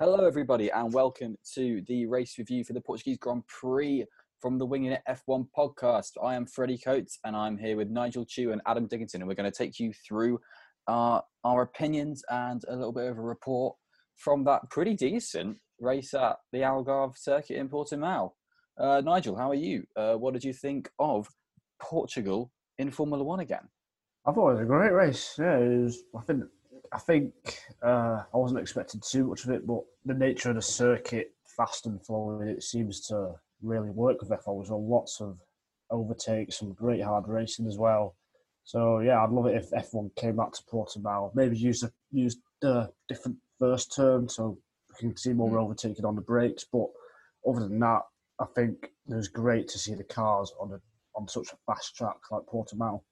Hello, everybody, and welcome to the race review for the Portuguese Grand Prix from the Winging It F1 podcast. I am Freddie Coates, and I'm here with Nigel Chew and Adam Dickinson, and we're going to take you through our, our opinions and a little bit of a report from that pretty decent race at the Algarve circuit in Portimao. Uh, Nigel, how are you? Uh, what did you think of Portugal in Formula One again? I thought it was a great race. Yeah, it was. I think. I think uh, I wasn't expecting too much of it, but the nature of the circuit, fast and flowing, it seems to really work with F1. So lots of overtakes, some great hard racing as well. So yeah, I'd love it if F1 came back to Portimao. Maybe use a use the different first turn so we can see more Mm. overtaking on the brakes. But other than that, I think it was great to see the cars on a on such a fast track like Portimao.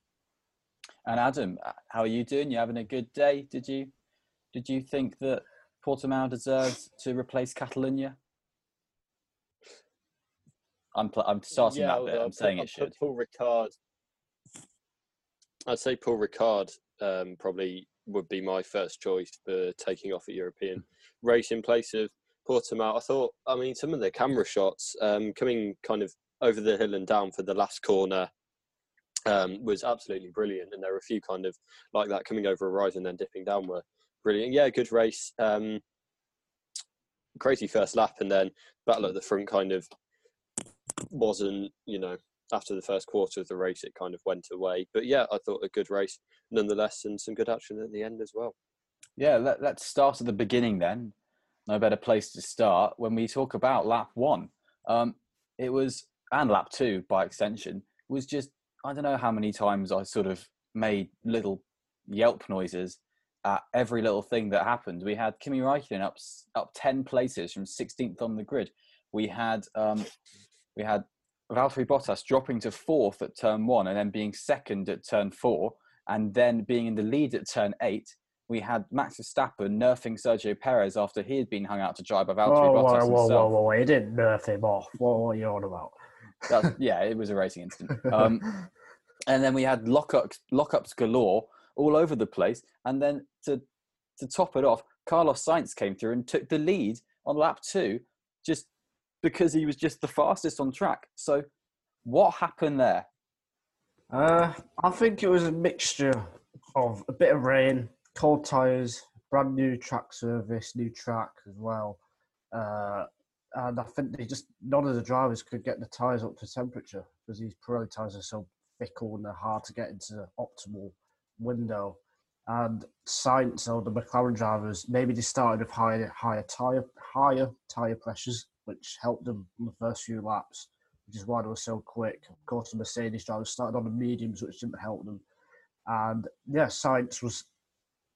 And Adam, how are you doing? You having a good day? Did you did you think that Portimao deserves to replace Catalonia? I'm pl- I'm starting that bit. I'm saying put- it should. Paul Ricard. I'd say Paul Ricard um, probably would be my first choice for taking off a European race in place of Portimao. I thought, I mean, some of the camera shots um, coming kind of over the hill and down for the last corner um, was absolutely brilliant. And there were a few kind of like that coming over a rise and then dipping down were brilliant. Yeah, good race. Um, crazy first lap, and then battle at the front kind of wasn't, you know, after the first quarter of the race, it kind of went away. But yeah, I thought a good race nonetheless, and some good action at the end as well. Yeah, let, let's start at the beginning then. No better place to start when we talk about lap one. Um, it was and lap two by extension was just I don't know how many times I sort of made little yelp noises at every little thing that happened. We had Kimi Raikkonen up up ten places from 16th on the grid. We had um, we had Valtteri Bottas dropping to fourth at turn one and then being second at turn four and then being in the lead at turn eight. We had Max Verstappen nerfing Sergio Perez after he had been hung out to dry by Valtteri Whoa, Bottas whoa, whoa, himself. whoa, whoa! He didn't nerf him off. What, what are you on about? That's, yeah, it was a racing incident. Um, and then we had lockups, lockups galore all over the place. And then to to top it off, Carlos Sainz came through and took the lead on lap two, just because he was just the fastest on track. So, what happened there? uh, I think it was a mixture of a bit of rain, cold tyres, brand new track service, new track as well, uh, and I think they just none of the drivers could get the tyres up to temperature because these Pirelli tyres are so fickle and they're hard to get into the optimal window. And Sainz or the McLaren drivers maybe they started with higher higher tyre higher tyre pressures, which helped them in the first few laps, which is why they were so quick. Of course, the Mercedes drivers started on the mediums, which didn't help them. And yeah, Sainz was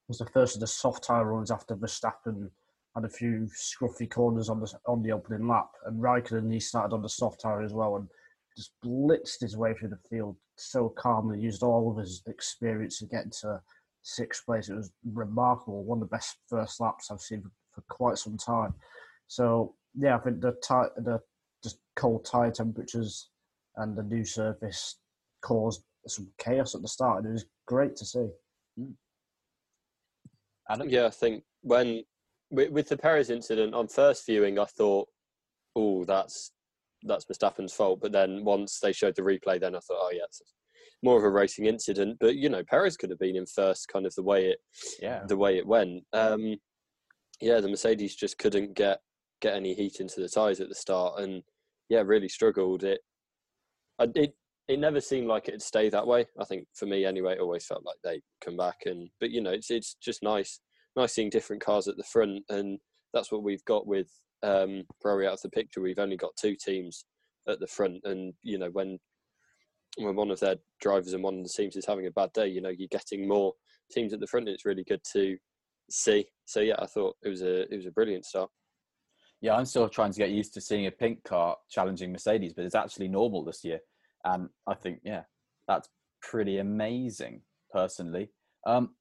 was the first of the soft tyre runs after Verstappen had a few scruffy corners on the on the opening lap, and Raikkonen he started on the soft tyre as well and just blitzed his way through the field so calmly, used all of his experience to get into sixth place. It was remarkable, one of the best first laps I've seen for, for quite some time. So yeah, I think the ty- the just cold tyre temperatures and the new surface caused some chaos at the start, and it was great to see. Hmm. Adam? Yeah, I think when with, with the Perez incident on first viewing, I thought, oh, that's that's Verstappen's fault. But then once they showed the replay, then I thought, oh yeah, it's more of a racing incident. But you know, Perez could have been in first, kind of the way it Yeah. the way it went. Um, yeah, the Mercedes just couldn't get get any heat into the tyres at the start, and yeah, really struggled. It it it never seemed like it'd stay that way. I think for me anyway, it always felt like they come back and but you know it's it's just nice nice seeing different cars at the front, and that's what we've got with um, Ferrari out of the picture. We've only got two teams at the front, and you know when when one of their drivers and one of the teams is having a bad day, you know you're getting more teams at the front. It's really good to see. So yeah, I thought it was a it was a brilliant start. Yeah, I'm still trying to get used to seeing a pink car challenging Mercedes, but it's actually normal this year. And I think, yeah, that's pretty amazing, personally. Um,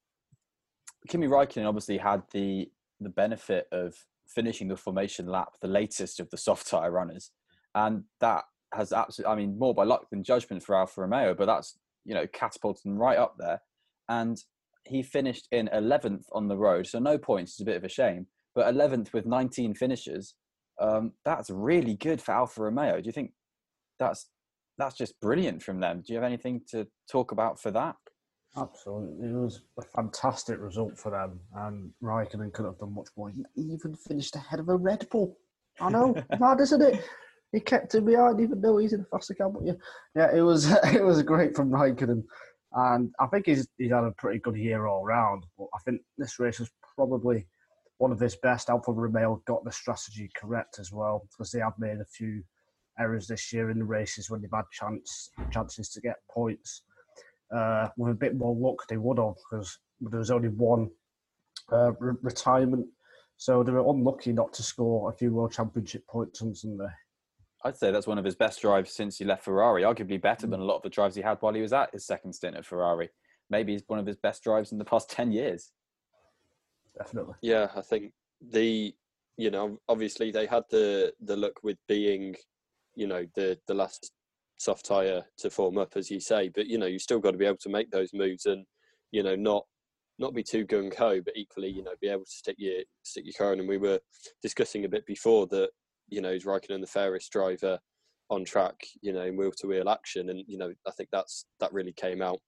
Kimi Raikkonen obviously had the the benefit of finishing the formation lap, the latest of the soft tire runners, and that has absolutely, I mean, more by luck than judgment for Alfa Romeo, but that's you know catapulted him right up there. And he finished in 11th on the road, so no points. It's a bit of a shame, but 11th with 19 finishes. Um, that's really good for Alfa Romeo. Do you think that's that's just brilliant from them? Do you have anything to talk about for that? Absolutely, it was a fantastic result for them, and Raikkonen could have done much more. He even finished ahead of a Red Bull. I know, mad, isn't it? He kept him behind, even though he's in a faster car. But yeah, yeah, it was it was great from Raikkonen, and I think he's he's had a pretty good year all round. But I think this race was probably one of his best. Alfa Romeo got the strategy correct as well because they have made a few errors this year in the races when they've had chance chances to get points. Uh, with a bit more luck, they would have because there was only one uh, re- retirement, so they were unlucky not to score a few World Championship points on Sunday. I'd say that's one of his best drives since he left Ferrari. Arguably better than a lot of the drives he had while he was at his second stint at Ferrari. Maybe he's one of his best drives in the past ten years. Definitely. Yeah, I think the you know obviously they had the the look with being you know the the last soft tire to form up as you say, but you know you still got to be able to make those moves and you know not not be too gung ho, but equally you know be able to stick your stick your car in. And we were discussing a bit before that you know he's Raikkonen the fairest driver on track, you know, in wheel to wheel action, and you know I think that's that really came out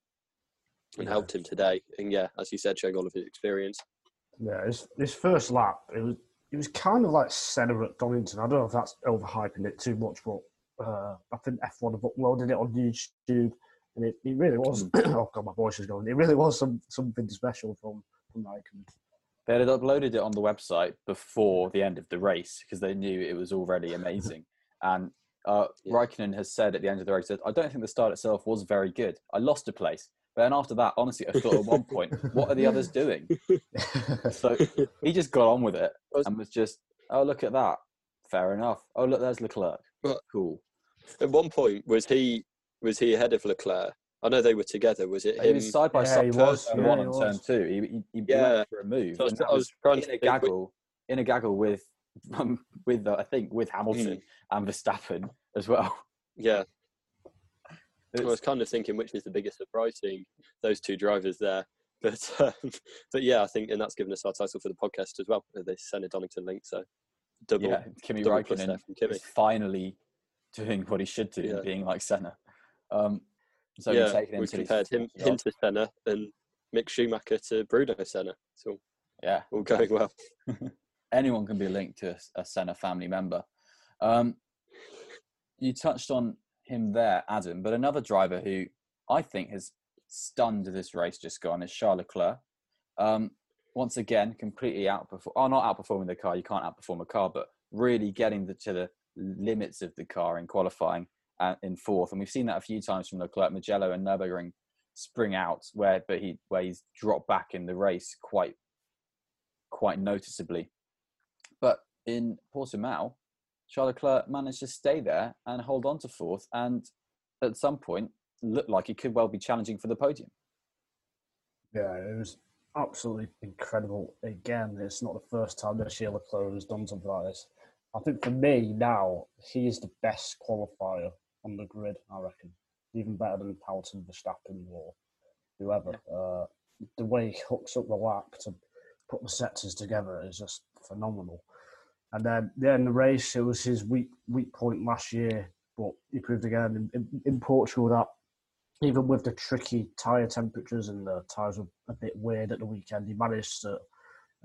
and Yeah. helped him today. And yeah, as you said, showing all of his experience. Yeah, his, his first lap, it was it was kind of like Senna at Donington. I don't know if that's overhyping it too much, but uh, I think F1 have uploaded it on YouTube, and it, it really was. oh god, my voice is going. It really was some something special from from Raikkonen. They had uploaded it on the website before the end of the race because they knew it was already amazing. and uh, Yeah. Raikkonen has said at the end of the race that I don't think the start itself was very good. I lost a place. But then after that, honestly, I thought at one point, what are the others doing? So he just got on with it and was just, oh, look at that. Fair enough. Oh, look, there's Leclerc. But- Cool. At one point, was he was he ahead of Leclerc? I know they were together. Was it He him? was side by Yeah, side he was. turn Yeah, one he and turn two. He, he, he Yeah. went for a move. So I was- and that I was trying to in a think which- gaggle, in a gaggle with, um, with uh, I think with Hamilton and Verstappen as well. yeah, I was kind of thinking which was the biggest surprise seeing those two drivers there. But um, but yeah, I think and that's given us our title for the podcast as well. uh, The Senna Donington link. So double yeah, Kimi double Raikkonen Kimi. is finally doing what he should do, Yeah. being like Senna. Um, so yeah, we've taken him we've to his compared him, him odd. to Senna and Mick Schumacher to Bruno Senna. All, Yeah, all going well. anyone can be linked to a, a Senna family member. Um, you touched on him there, Adam, but another driver who I think has stunned this race just gone is Charles Leclerc. Um, once again, completely outperform. Oh, not outperforming the car. You can't outperform a car, but really getting the, to the limits of the car in qualifying uh, in fourth. And we've seen that a few times from Leclerc, Mugello, and Nurburgring spring out where, but he where he's dropped back in the race quite quite noticeably. But in Portimao, Charles Leclerc managed to stay there and hold on to fourth, and at some point looked like he could well be challenging for the podium. Yeah, it was absolutely incredible. Again, it's not the first time that Charles Leclerc has done something like this. I think for me now, he is the best qualifier on the grid. I reckon, even better than Hamilton, Verstappen, or whoever. Uh, the way he hooks up the lap to put the sectors together is just phenomenal. And then, yeah, in the race, it was his weak weak point last year, but he proved again in, in, in Portugal that even with the tricky tyre temperatures and the tyres were a bit weird at the weekend, he managed to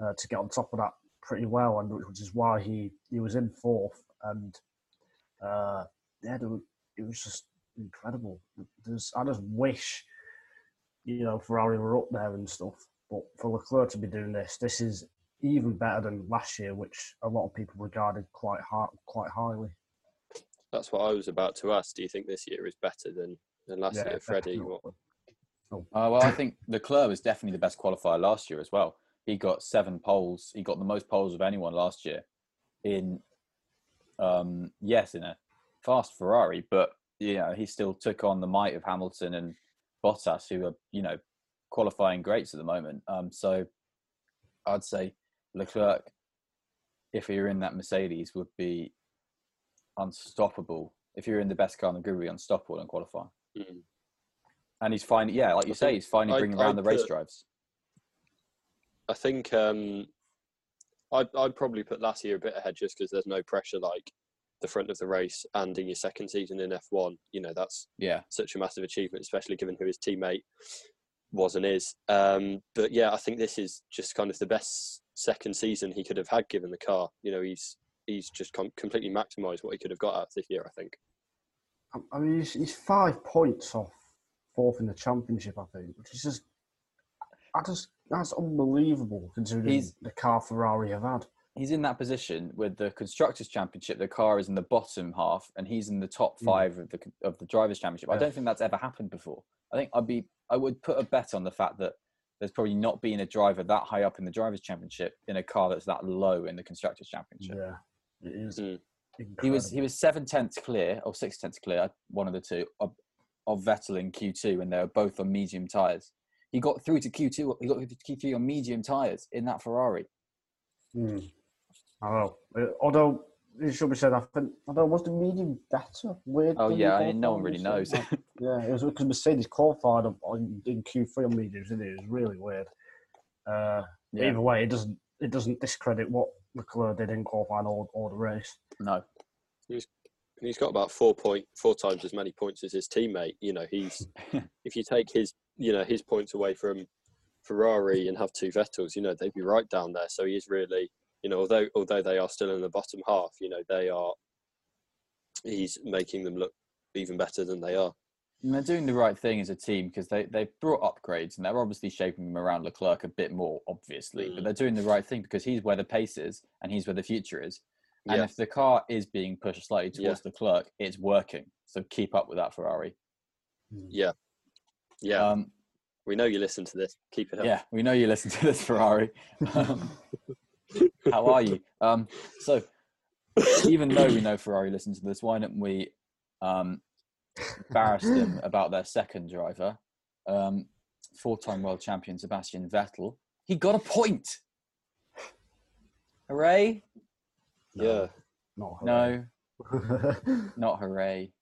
uh, to get on top of that pretty well, and which is why he, he was in fourth. And uh, yeah, it was just incredible. There's, I just wish, you know, Ferrari were up there and stuff. But for Leclerc to be doing this, this is even better than last year, which a lot of people regarded quite high, quite highly. That's what I was about to ask. Do you think this year is better than, than last Yeah, year, Freddie? definitely. What, Uh, well, I think Leclerc was definitely the best qualifier last year as well. He got seven poles. He got the most poles of anyone last year. In um, yes, in a fast Ferrari, but you know he still took on the might of Hamilton and Bottas, who are you know qualifying greats at the moment. Um, so I'd say Leclerc, if he were in that Mercedes, would be unstoppable. If you're in the best car in the grid, would be unstoppable in qualifying. Mm. And he's finally, yeah, like you I say, he's finally bringing around the race drives. I think um, I'd, I'd probably put last year a bit ahead just because there's no pressure like the front of the race and in your second season in F1. You know, that's Yeah, such a massive achievement, especially given who his teammate was and is. Um, but yeah, I think this is just kind of the best second season he could have had given the car. You know, he's he's just com- completely maximised what he could have got out of this year. I think. I mean, he's, he's five points off fourth in the championship, I think, which is just, I just, that's unbelievable considering He's- the car Ferrari have had. he's in that position with the constructors championship. The car is in the bottom half, and he's in the top Mm. five of the of the drivers championship. I don't think that's ever happened before. I think I'd be I would put a bet on the fact that there's probably not been a driver that high up in the drivers championship in a car that's that low in the constructors championship. Yeah, it is. Mm. He was he was seven tenths clear or six tenths clear, one of the two of, of Vettel in Q two, and they were both on medium tires. He got through to Q two. He got through to Q three on medium tires in that Ferrari. Hmm. Uh, Although it should be said, I think although was the medium better? Weird. Oh yeah, I mean, no one really knows. yeah, it was because Mercedes qualified on, on in Q three on mediums, didn't it? It was really weird. Uh, Yeah. Either way, it doesn't it doesn't discredit what Leclerc did in qualifying all or the race. no, And he's got about four point four times as many points as his teammate. You know, he's if you take his you know his points away from Ferrari and have two Vettels, you know they'd be right down there. So he is really you know although although they are still in the bottom half, you know they are. He's making them look even better than they are. And they're doing the right thing as a team because they they brought upgrades and they're obviously shaping them around Leclerc a bit more, obviously. But Mm. they're doing the right thing because he's where the pace is and he's where the future is. And Yeah, if the car is being pushed slightly towards Leclerc, it's working. So keep up with that Ferrari. yeah, yeah. Um, we know you listen to this. Keep it up. yeah, we know you listen to this Ferrari. Um, how are you? Um, so even though we know Ferrari listens to this, why don't we um, embarrass them about their second driver, um, four-time world champion Sebastian Vettel? He got a point. Hooray! yeah. Not No, hooray. not hooray.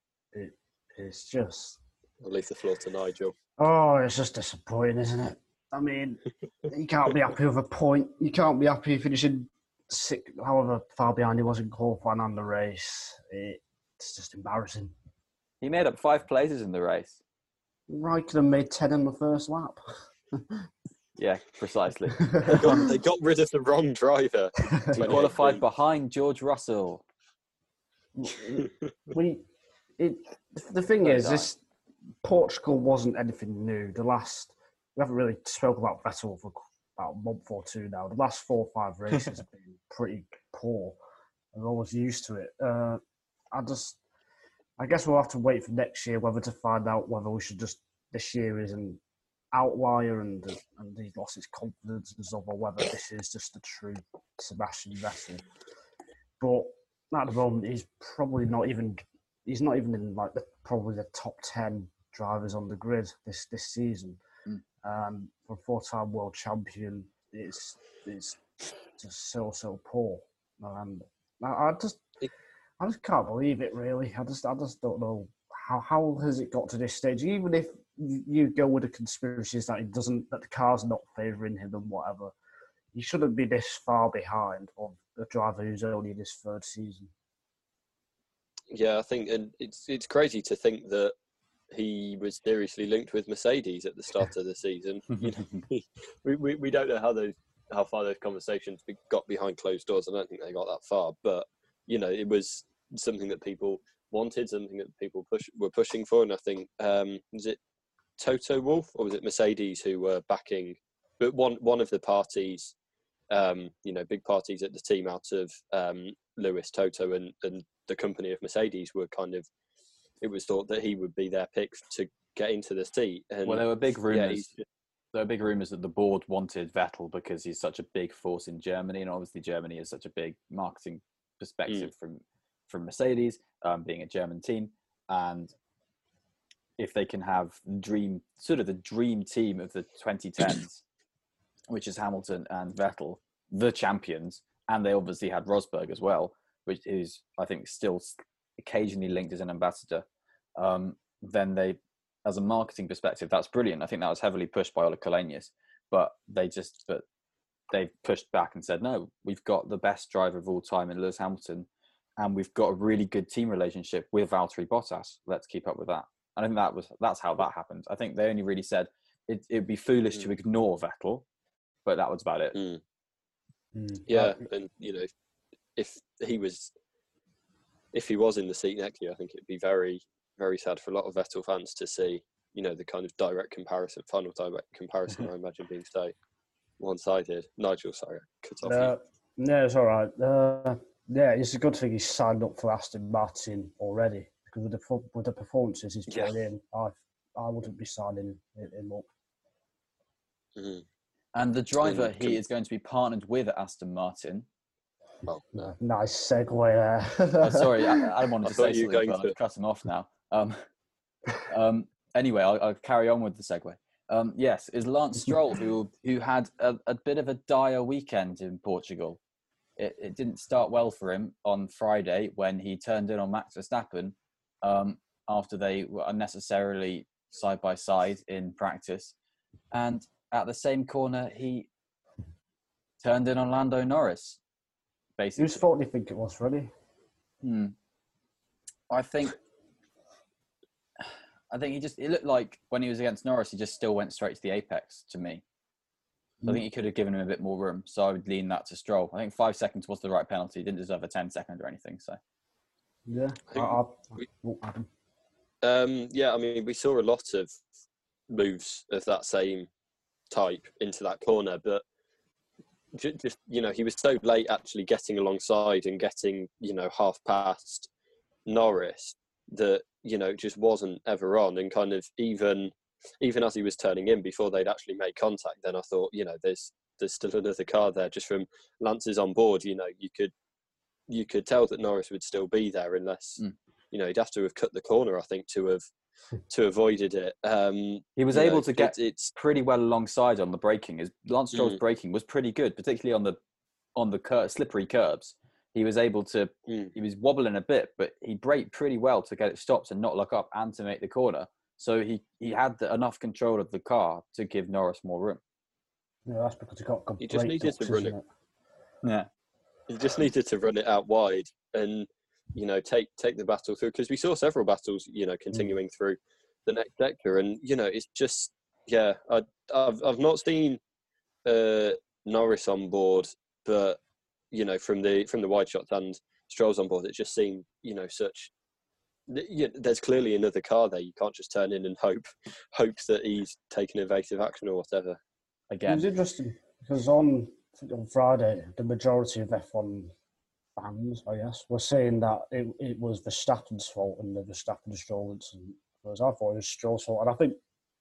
it's just I'll leave the floor to Nigel. oh, it's just disappointing, isn't it? I mean, you can't be happy with a point. You can't be happy finishing six, however far behind he was in qualifying on the race. It's just embarrassing. He made up five places in the race. Raikkonen made ten in the first lap. Yeah, precisely. They got, they got rid of the wrong driver. He qualified behind George Russell. we it the thing Well is done. this Portugal wasn't anything new. The last we haven't really spoke about Vettel for about a month or two now. The last four or five races have been pretty poor. I'm always used to it. Uh, I just I guess we'll have to wait for next year whether to find out whether we should just this year is an outlier and and he's lost his confidence and stuff, or whether this is just a true Sebastian Vettel. But at the moment, he's probably not even he's not even in like the probably the top ten drivers on the grid this this season. Mm. Um, for a four-time world champion, it's it's just so so poor. And I, I just I just can't believe it. Really, I just I just don't know how how has it got to this stage. Even if you go with the conspiracies that it doesn't that the car's not favouring him and whatever, he shouldn't be this far behind of a driver who's only in his third season. Yeah, I think, and it's it's crazy to think that he was seriously linked with Mercedes at the start of the season. You know, we, we we don't know how those how far those conversations got behind closed doors. I don't think they got that far, but you know, it was something that people wanted, something that people push were pushing for, and I think um, was it Toto Wolff or was it Mercedes who were backing? But one one of the parties, um, you know, big parties at the team out of um, Lewis Toto and and the company of Mercedes were kind of. It was thought that he would be their pick to get into the seat. And well, there were big rumours. he's just- there were big rumours that the board wanted Vettel because he's such a big force in Germany, and obviously Germany is such a big marketing perspective from from Mercedes, um, being a German team, and if they can have dream sort of the dream team of the 2010s, which is Hamilton and Vettel, the champions, and they obviously had Rosberg as well, which is I think still occasionally linked as an ambassador. Um, then they as a marketing perspective, that's brilliant. I think that was heavily pushed by Ola Källenius, but they just, but they've pushed back and said, no, we've got the best driver of all time in Lewis Hamilton, and we've got a really good team relationship with Valtteri Bottas. Let's keep up with that. I think that was that's how that happened. I think they only really said it would be foolish Mm. to ignore Vettel, but that was about it. Mm. Mm. Yeah, and you know, if he was, if he was in the seat next year, I think it'd be very, very sad for a lot of Vettel fans to see, you know, the kind of direct comparison, final direct comparison. I imagine being so one-sided. Nigel, sorry, I cut off Uh, no, it's all right. Uh, yeah, it's a good thing he's signed up for Aston Martin already because with the with the performances he's Yeah. put in, I I wouldn't be signing him him up. you. Mhm. And the driver And he is going to be partnered with at Aston Martin. Well, no. Nice segue there. Uh, sorry, I, Adam wanted I to thought say you something, going but I've cut him off now. Um, um, anyway, I'll, I'll carry on with the segue. Um, yes, is Lance Stroll who who had a, a bit of a dire weekend in Portugal. It, it didn't start well for him on Friday when he turned in on Max Verstappen um, after they were unnecessarily side by side in practice, and at the same corner he turned in on Lando Norris. Basically, Whose fault do you think it was, Freddie? Hmm. I think. I think he just. It looked like when he was against Norris, he just still went straight to the apex. To me, I think he could have given him a bit more room. So I would lean that to Stroll. I think five seconds was the right penalty. He didn't deserve a 10 second or anything. So Yeah, I, think I, we- oh, Adam. Um, yeah, I mean, we saw a lot of moves of that same type into that corner, but ju- just you know, he was so late actually getting alongside and getting you know half past Norris that you know just wasn't ever on, and kind of even even as he was turning in before they'd actually made contact, then I thought you know there's there's still another car there just from Lance's on board. You know, you could you could tell that Norris would still be there unless Mm. you know he'd have to have cut the corner. I think to have to avoided it. Um, he was able know, to get it- it's pretty well alongside on the braking. His Lance Stroll's Mm. braking was pretty good, particularly on the on the cur- slippery curbs. He was able to. Mm. He was wobbling a bit, but he braked pretty well to get it stopped and not lock up and to make the corner. So he he had the, enough control of the car to give Norris more room. Yeah, that's because he got good He just needed to run isn't it. Yeah. he just needed to run it out wide and you know take take the battle through because we saw several battles you know continuing through the next sector and you know it's just yeah I, I've I've not seen uh, Norris on board but you know from the from the wide shots and Stroll's on board it just seemed you know such th- yeah, there's clearly another car there you can't just turn in and hope hope that he's taken evasive action or whatever It Again, was interesting because on on Friday, the majority of F1 fans, I guess, were saying that it, it was Verstappen's fault and the Verstappen Stroll incident. Whereas I thought it was Stroll's fault. And I think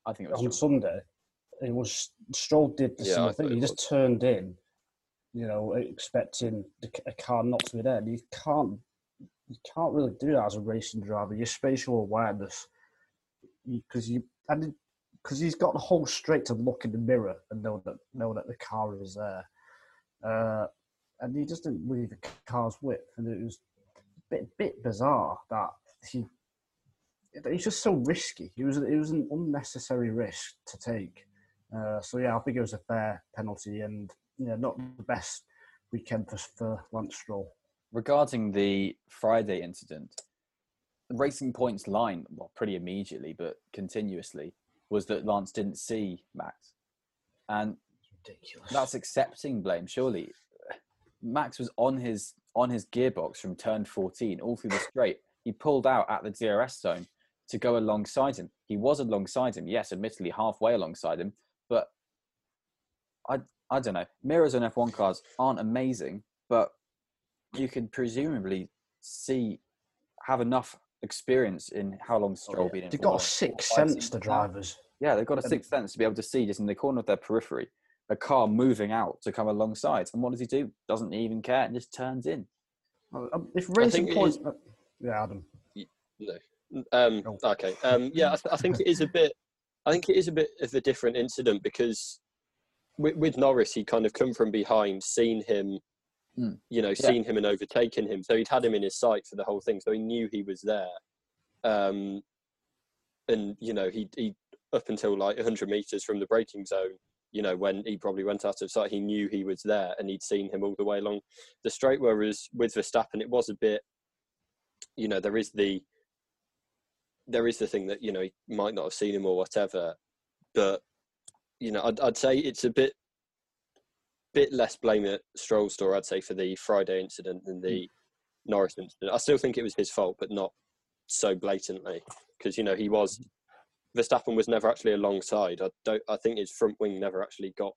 I think it was on Stroll. Sunday, it was Stroll did the Yeah, same thought thing. He just turned in, you know, expecting the, a car not to be there. And you can't, you can't really do that as a racing driver. Your spatial awareness, because you and because he's got the whole straight to look in the mirror and know that know that the car is there. Uh, and he just didn't leave the car's width, and it was a bit bit bizarre that he it's just so risky. It was it was an unnecessary risk to take. Uh, so yeah, I think it was a fair penalty, and yeah, not the best weekend for, for Lance Stroll. Regarding the Friday incident, Racing Point's line, well, pretty immediately, but continuously, was that Lance didn't see Max. And Ridiculous. that's accepting blame, surely. Max was on his on his gearbox from turn 14 all through the straight. He pulled out at the DRS zone to go alongside him. He was alongside him, yes, admittedly halfway alongside him, but I I don't know. Mirrors on F1 cars aren't amazing, but you can presumably see have enough experience in how long Stroll been. They've got a F1, sixth sense, the drivers. Yeah, they've got a sixth sense to be able to see just in the corner of their periphery a car moving out to come alongside. And what does he do? Doesn't even care and just turns in. Um, If Racing think it Point, is- uh, yeah, Adam. No. Um, Oh. okay. Um, yeah, I, th- I think it is a bit. I think it is a bit of a different incident because with, with Norris, he kind of come from behind, seen him, Mm. you know, Yeah. seen him and overtaken him. So he'd had him in his sight for the whole thing. So he knew he was there. Um, and you know, he he up until like 100 meters from the braking zone, you know, when he probably went out of sight, he knew he was there and he'd seen him all the way along the straight. Whereas with Verstappen, it was a bit, you know, there is the there is the thing that you know he might not have seen him or whatever, but you know, I'd, I'd say it's a bit bit less blame at Stroll's store. I'd say for the Friday incident than the mm. Norris incident. I still think it was his fault, but not so blatantly because you know he was Verstappen was never actually alongside. I don't. I think his front wing never actually got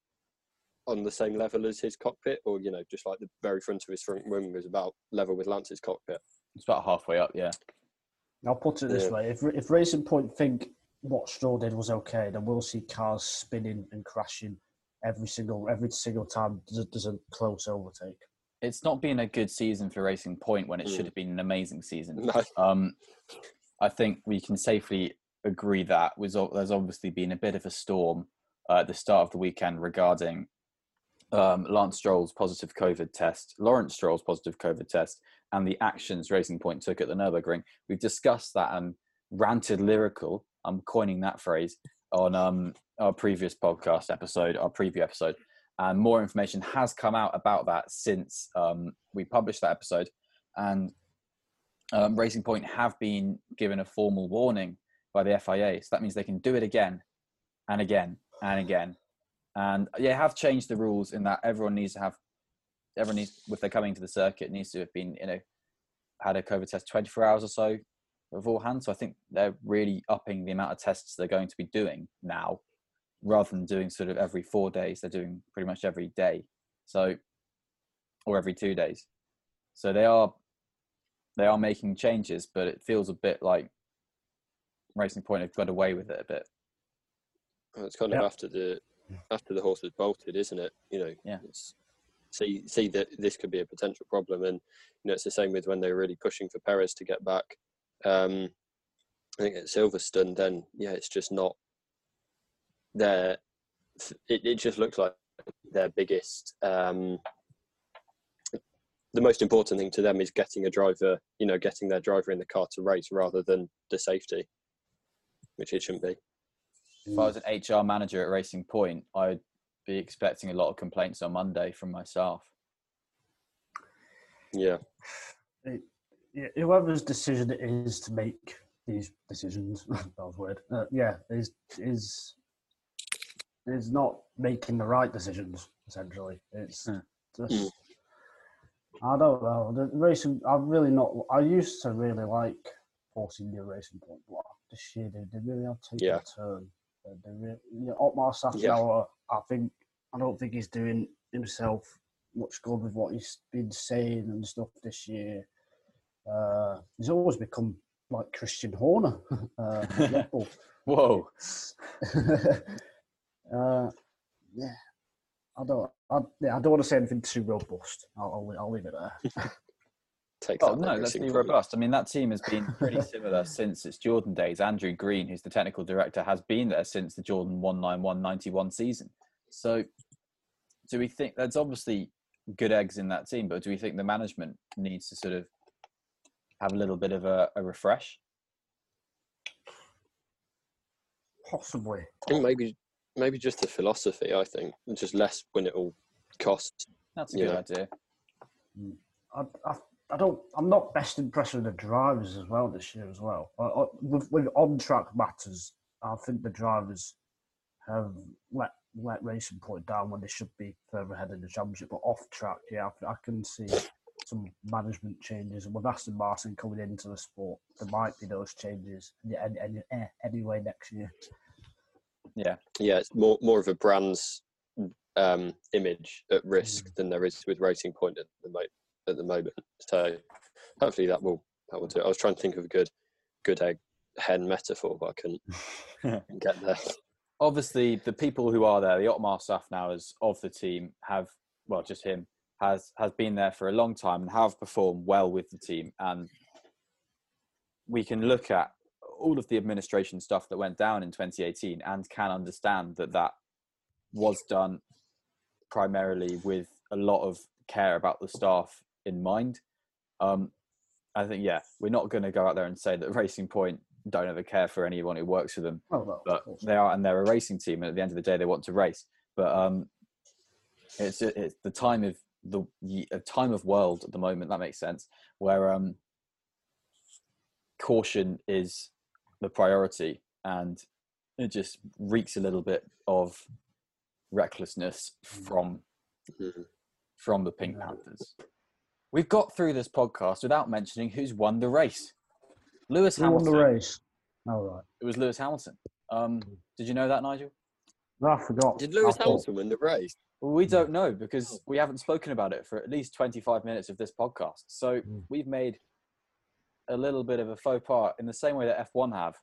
on the same level as his cockpit, or you know, just like the very front of his front wing was about level with Lance's cockpit. It's about halfway up, yeah. I'll put it this yeah. way: if if Racing Point think what Stroll did was okay, then we'll see cars spinning and crashing every single every single time there's a, there's a close overtake. It's not been a good season for Racing Point when it mm. should have been an amazing season. No. Um, I think we can safely agree that was there's obviously been a bit of a storm uh, at the start of the weekend regarding um, Lance Stroll's positive COVID test, Lawrence Stroll's positive COVID test, and the actions Racing Point took at the Nurburgring. We've discussed that and ranted lyrical. I'm coining that phrase on um, our previous podcast episode, our preview episode, and more information has come out about that since um, we published that episode. And um, Racing Point have been given a formal warning by the FIA. So that means they can do it again and again and again. And yeah, have changed the rules in that everyone needs to have, everyone needs, if they're coming to the circuit, needs to have been, you know, had a COVID test 24 hours or so beforehand. So I think they're really upping the amount of tests they're going to be doing now rather than doing sort of every four days. They're doing pretty much every day. So, or every two days. So they are, they are making changes, but it feels a bit like Racing Point have got away with it a bit. Well, it's kind of after the after the horse has bolted, isn't it? You know, yeah. see see that this could be a potential problem, and you know it's the same with when they were really pushing for Perez to get back. Um, I think at Silverstone, then yeah, it's just not their. It, it just looks like their biggest. Um, the most important thing to them is getting a driver, you know, getting their driver in the car to race rather than the safety which it shouldn't be. If I was an HR manager at Racing Point, I'd be expecting a lot of complaints on Monday from myself. Yeah. It, whoever's decision it is to make these decisions, that was weird. Uh, yeah, is is is not making the right decisions. Essentially, it's hmm. just. Mm. I don't know. The racing, I'm really not. I used to really like forcing the racing point, but this year they, they really have taken yeah. a turn. They really, you know, Otmar Szafnauer, yeah. I think I don't think he's doing himself much good with what he's been saying and stuff this year. Uh, he's always become like Christian Horner. Uh, Whoa. uh, yeah, I don't. I, yeah, I don't want to say anything too robust. I'll, I'll, I'll leave it there. Take oh, no, let's be robust. I mean, that team has been pretty similar since its Jordan days. Andrew Green, who's the technical director, has been there since the Jordan 191 season. So, do we think there's obviously good eggs in that team, but do we think the management needs to sort of have a little bit of a, a refresh? Possibly. I think maybe maybe just the philosophy. I think just less when it all costs. That's a good idea. Mm. I, I I don't. I'm not best impressed with the drivers as well this year as well. Uh, with, with on track matters, I think the drivers have let let Racing Point down when they should be further ahead in the championship. But off track, yeah, I, I can see some management changes. And with Aston Martin coming into the sport, there might be those changes. Yeah, any, any, anyway next year. Yeah, yeah, it's more more of a brand's um, image at risk mm. than there is with Racing Point at the moment at the moment. So hopefully that will that will do it. I was trying to think of a good good egg hen metaphor, but I couldn't get there. Obviously, the people who are there, the Otmar Szafnauers of the team, have well, just him has has been there for a long time and have performed well with the team. And we can look at all of the administration stuff that went down in 2018 and can understand that that was done primarily with a lot of care about the staff in mind. Um, I think yeah, we're not going to go out there and say that Racing Point don't ever care for anyone who works for them, oh, but they are, and they're a racing team, and at the end of the day, they want to race. but um, it's it's the time of the a time of world at the moment. That makes sense. Where um, caution is the priority, and it just reeks a little bit of recklessness from Mhm. from the Pink Panthers. We've got through this podcast without mentioning who's won the race. Lewis Who won the race? All right. It was Lewis Hamilton. Um, did you know that, Nigel? No, I forgot. Did Lewis I thought- Hamilton win the race? Well, we don't know because we haven't spoken about it for at least 25 minutes of this podcast. So Mm. we've made a little bit of a faux pas in the same way that F1 have.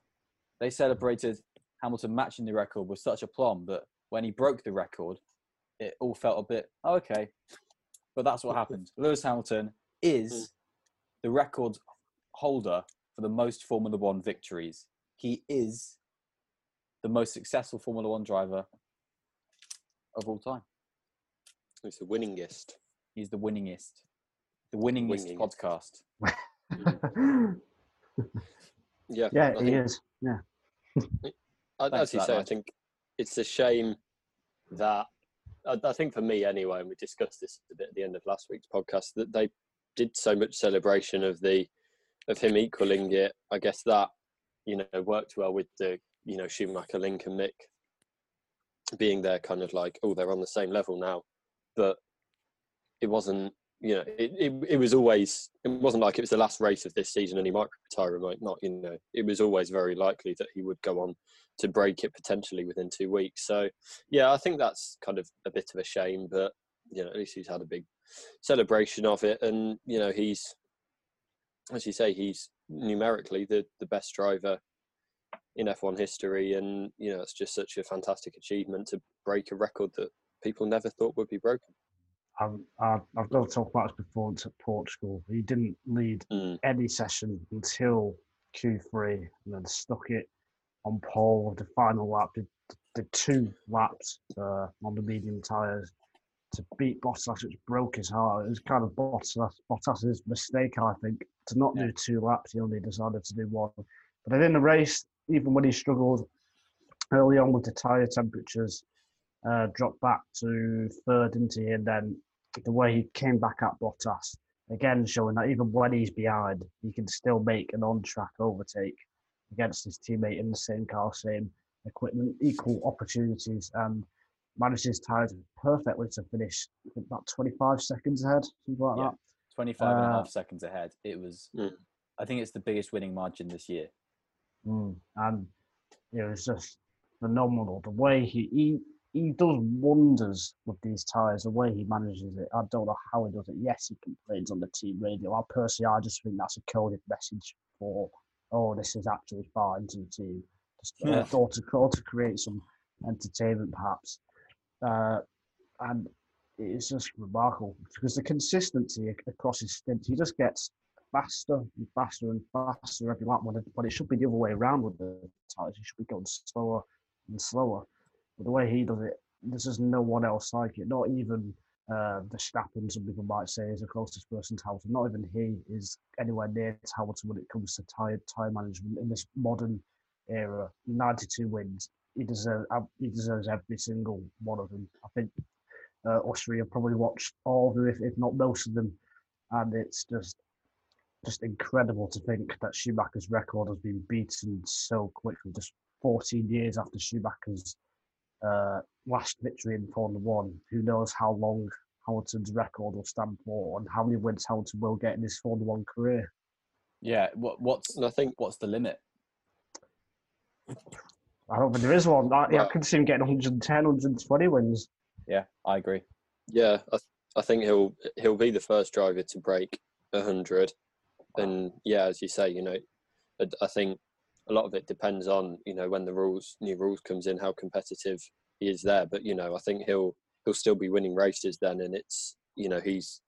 They celebrated Hamilton matching the record with such aplomb that when he broke the record, it all felt a bit, oh, okay. But that's what happened. Lewis Hamilton is mm. the record holder for the most Formula One victories. He is the most successful Formula One driver of all time. He's the winningest. He's the winningest. The winningest Winningest. podcast. Yeah, yeah, I he think- is. Yeah. I- as you say, I think it's a shame that I, I think for me anyway, and we discussed this a bit at the end of last week's podcast, that they did so much celebration of the of him equaling it. I guess that you know worked well with the you know Schumacher, Lincoln, Mick being there, kind of like oh they're on the same level now, but it wasn't. You know, it, it, it was always, it wasn't like it was the last race of this season and he might retire, or might not, you know, it was always very likely that he would go on to break it potentially within two weeks. So, yeah, I think that's kind of a bit of a shame, but you know, at least he's had a big celebration of it, and you know, he's, as you say, he's numerically the the best driver in F1 history, and you know, it's just such a fantastic achievement to break a record that people never thought would be broken. I've, I've, got to talk about his performance at Portugal. He didn't lead Mm. any session until Q3 and then stuck it on pole of the final lap. Did, did two laps uh, on the medium tyres to beat Bottas, which broke his heart. It was kind of Bottas, Bottas's mistake, I think, to not Yeah. do two laps. He only decided to do one. But then in the race, even when he struggled early on with the tyre temperatures, uh, dropped back to third, didn't he? And then the way he came back at Bottas, again showing that even when he's behind, he can still make an on-track overtake against his teammate in the same car, same equipment, equal opportunities, and manages tyres perfectly to finish I think, about 25 seconds ahead, something like Yeah. that. 25 and a Uh, half seconds ahead. It was, Mm. I think it's the biggest winning margin this year. Mm. And you know, it's just phenomenal the way he, he he does wonders with these tyres. The way he manages it, I don't know how he does it. Yes, he complains on the team radio. I personally, I just think that's a coded message for, oh, this is actually fine to the team, just uh, Yeah. or to or to create some entertainment perhaps. Uh, and it's just remarkable because the consistency across his stint, he just gets faster and faster and faster every lap But it, it should be the other way around with the tyres. He should be going slower and slower. But the way he does it, there's just no one else like it. Not even uh, Verstappen, some people might say, is the closest person to Hamilton. Not even he is anywhere near to Hamilton when it comes to tyre tyre management in this modern era. 92 wins. He deserves he deserves every single one of them. I think uh, Austria probably watched all of them, if, if not most of them, and it's just just incredible to think that Schumacher's record has been beaten so quickly, just 14 years after Schumacher's uh, last victory in Formula One. Who knows how long Hamilton's record will stand for and how many wins Hamilton will get in his Formula One career. Yeah. What, what's I think what's the limit? I don't think there is one. I, yeah, I could see him getting 110, 120 wins. Yeah, I agree. Yeah, I, th- I think he'll he'll be the first driver to break hundred, and yeah, as you say, you know, I, I think a lot of it depends on you know when the rules new rules comes in, how competitive he is there. But you know, I think he'll he'll still be winning races then, and it's you know he's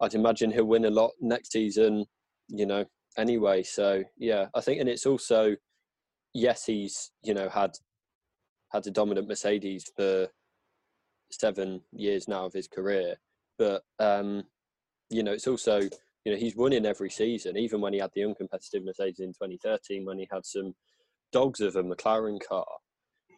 I'd imagine he'll win a lot next season. You know, anyway. So yeah, I think, and it's also yes, he's you know had had a dominant Mercedes for seven years now of his career. But um, you know, it's also you know he's won in every season, even when he had the uncompetitive Mercedes in 2013, when he had some dogs of a McLaren car.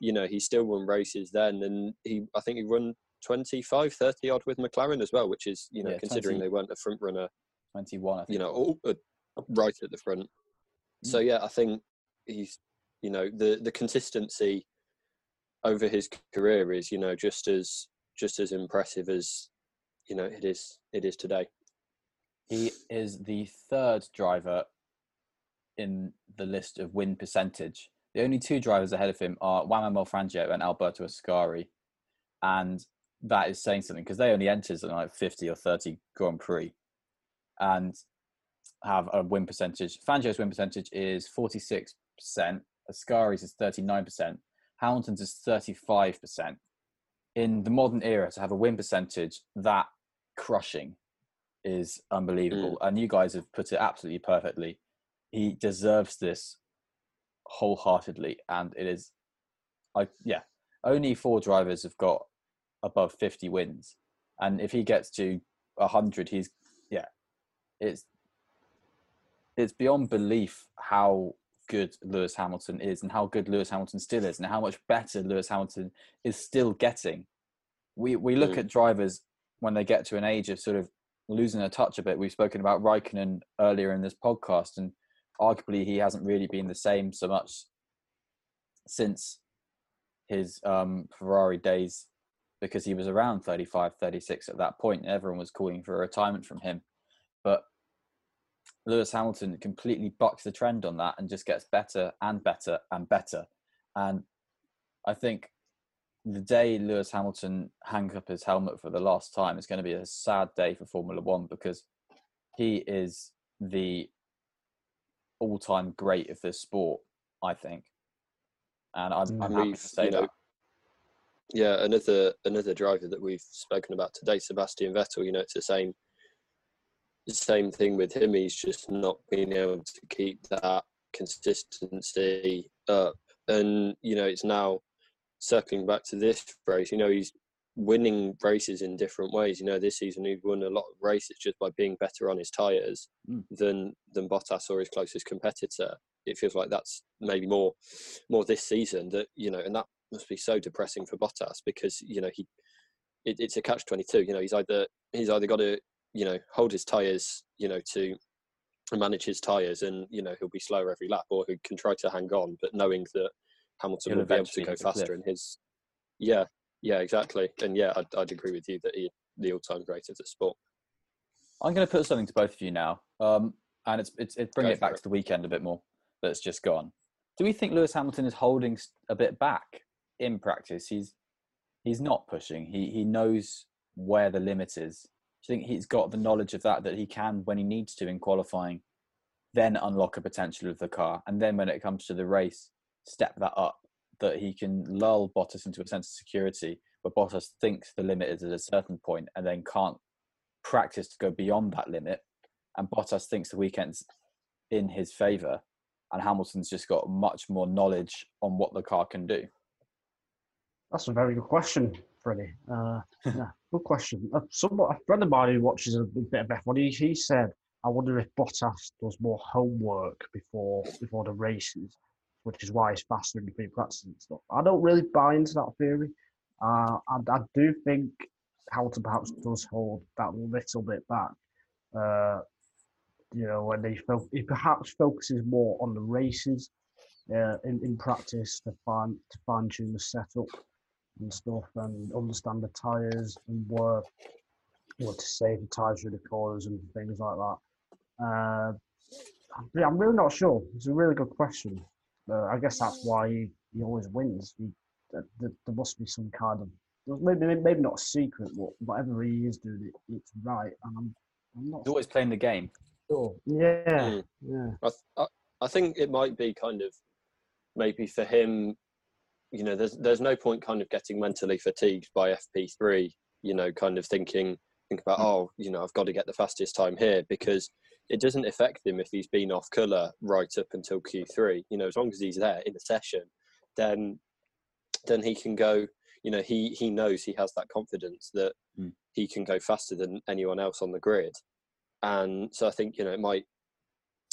you know, he still won races then, and he I think he won 25, 30 odd with McLaren as well, which is you know Yeah, considering 20. they weren't a front runner, 21. I think. you know, all, uh, right at the front. So Mm. yeah, I think he's you know the the consistency over his career is you know just as just as impressive as you know it is it is today. He is the third driver in the list of win percentage. The only two drivers ahead of him are Juan Manuel Fangio and Alberto Ascari. And that is saying something because they only entered something like 50 or 30 Grand Prix and have a win percentage. Fangio's win percentage is 46%, Ascari's is 39%, Hamilton's is 35%. In the modern era, to have a win percentage that crushing is unbelievable. And you guys have put it absolutely perfectly. He deserves this wholeheartedly, and it is, I yeah, only four drivers have got above fifty wins, and if he gets to hundred, he's yeah, it's it's beyond belief how good Lewis Hamilton is, and how good Lewis Hamilton still is, and how much better Lewis Hamilton is still getting. We we look Mm. at drivers when they get to an age of sort of losing a touch a bit. We've spoken about Raikkonen earlier in this podcast, and arguably he hasn't really been the same so much since his um, Ferrari days because he was around 35, 36 at that point, everyone was calling for a retirement from him. But Lewis Hamilton completely bucks the trend on that and just gets better and better and better. And I think the day Lewis Hamilton hangs up his helmet for the last time is going to be a sad day for Formula One because he is the all-time great of this sport, I think. And I'm, mm. I'm happy to say you know, that. Yeah, another another driver that we've spoken about today, Sebastian Vettel. You know, it's the same the same thing with him. He's just not being able to keep that consistency up, and you know, it's now circling back to this race. You know, he's winning races in different ways. You know, this season he's won a lot of races just by being better on his tyres Mm. than than Bottas or his closest competitor. It feels like that's maybe more more this season that you know, and that must be so depressing for Bottas because you know he it, it's a catch twenty two. You know, he's either he's either got to you know hold his tyres you know to manage his tyres and you know he'll be slower every lap or he can try to hang on but knowing that Hamilton He'll will be able to go faster cliff. and his yeah yeah exactly and yeah I'd, I'd agree with you that he the all-time great of the sport I'm going to put something to both of you now, um, and it's it's, it's bringing Go it back it. to the weekend a bit more. That's just gone. Do we think Lewis Hamilton is holding a bit back in practice? He's he's not pushing. He he knows where the limit is. Do you think he's got the knowledge of that that he can, when he needs to in qualifying, then unlock a potential of the car, and then when it comes to the race, step that up. That he can lull Bottas into a sense of security, where Bottas thinks the limit is at a certain point, and then can't practice to go beyond that limit. And Bottas thinks the weekend's in his favour, and Hamilton's just got much more knowledge on what the car can do. That's a very good question, Freddie. Uh, yeah, good question. Uh, a friend of mine who watches a bit of F1, he, he said, "I wonder if Bottas does more homework before before the races, which is why he's faster in free practice and stuff." I don't really buy into that theory. Uh, I, I do think Hamilton perhaps does hold that little bit back. Uh, you know, when he, fo- he perhaps focuses more on the races uh, in, in practice to fine to fine tune the setup and stuff and understand the tyres and where what to save the tyres through the corners and things like that. Uh, I'm really not sure. It's a really good question. Uh, I guess that's why he, he always wins. He, th- th- there must be some kind of maybe maybe not a secret, but whatever he is doing, it, it's right. And I'm I'm not He's always playing the game. sure. Yeah, Mm. yeah. I, th- I, I think it might be kind of maybe for him, you know, there's there's no point kind of getting mentally fatigued by FP3, you know, kind of thinking think about Mm. oh, you know, I've got to get the fastest time here because it doesn't affect him if he's been off colour right up until Q3. You know, as long as he's there in the session, then then he can go. You know, he he knows he has that confidence that Mm. he can go faster than anyone else on the grid, and so I think you know it might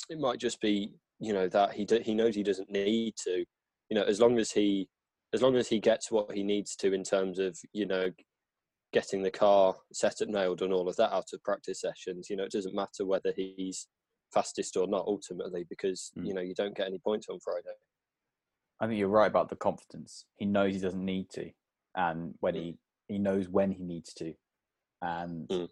it might just be you know that he do, he knows he doesn't need to you know as long as he as long as he gets what he needs to in terms of you know getting the car set up, nailed, and all of that out of practice sessions. You know, it doesn't matter whether he's fastest or not ultimately because Mm. you know you don't get any points on Friday. I think you're right about the confidence. He knows he doesn't need to, and when Mm. he he knows when he needs to, and Mm.